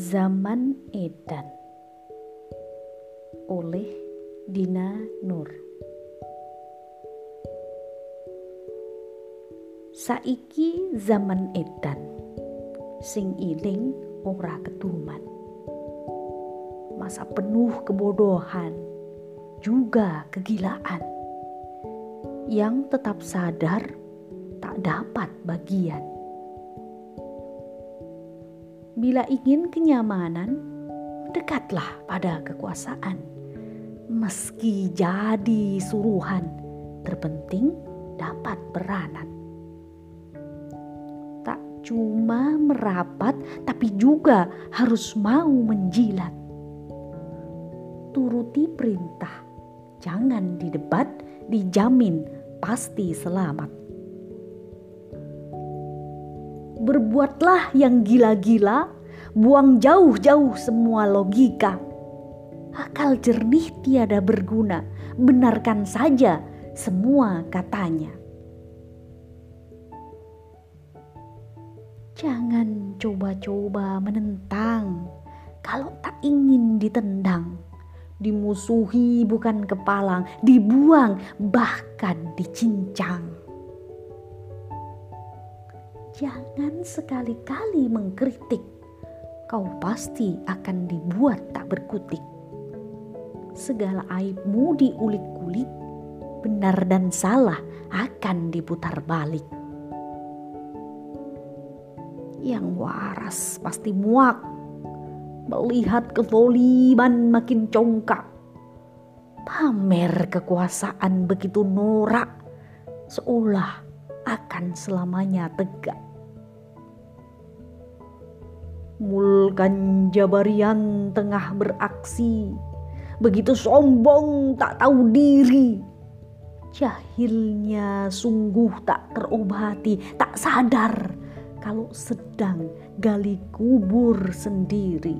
Zaman Edan. Oleh Dina Nur. Saiki zaman edan sing iling ora ketuman. Masa penuh kebodohan juga kegilaan. Yang tetap sadar tak dapat bagian Bila ingin kenyamanan, dekatlah pada kekuasaan. Meski jadi suruhan, terpenting dapat peranan. Tak cuma merapat, tapi juga harus mau menjilat. Turuti perintah, jangan didebat, dijamin pasti selamat berbuatlah yang gila-gila, buang jauh-jauh semua logika. Akal jernih tiada berguna, benarkan saja semua katanya. Jangan coba-coba menentang kalau tak ingin ditendang. Dimusuhi bukan kepalang, dibuang bahkan dicincang jangan sekali-kali mengkritik. Kau pasti akan dibuat tak berkutik. Segala aibmu diulik-ulik, benar dan salah akan diputar balik. Yang waras pasti muak, melihat kezoliman makin congkak. Pamer kekuasaan begitu norak, seolah akan selamanya tegak. Mulkan Jabarian tengah beraksi, begitu sombong tak tahu diri. Jahilnya sungguh tak terobati, tak sadar kalau sedang gali kubur sendiri.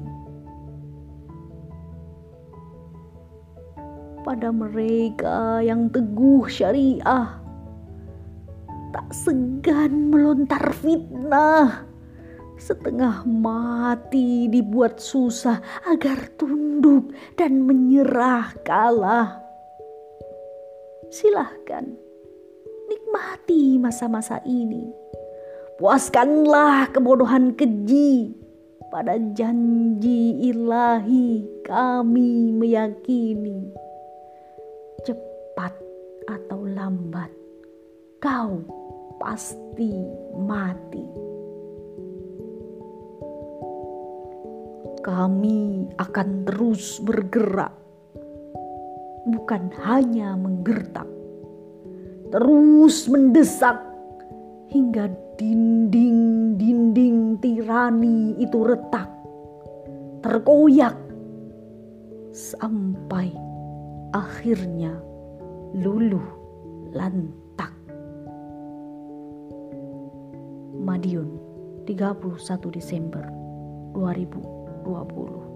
Pada mereka yang teguh syariah, tak segan melontar fitnah setengah mati dibuat susah agar tunduk dan menyerah kalah. Silahkan nikmati masa-masa ini. Puaskanlah kebodohan keji. Pada janji ilahi kami meyakini. Cepat atau lambat kau pasti mati. Kami akan terus bergerak, bukan hanya menggertak, terus mendesak hingga dinding-dinding tirani itu retak, terkoyak sampai akhirnya luluh lantak. Madiun 31 Desember 2000 20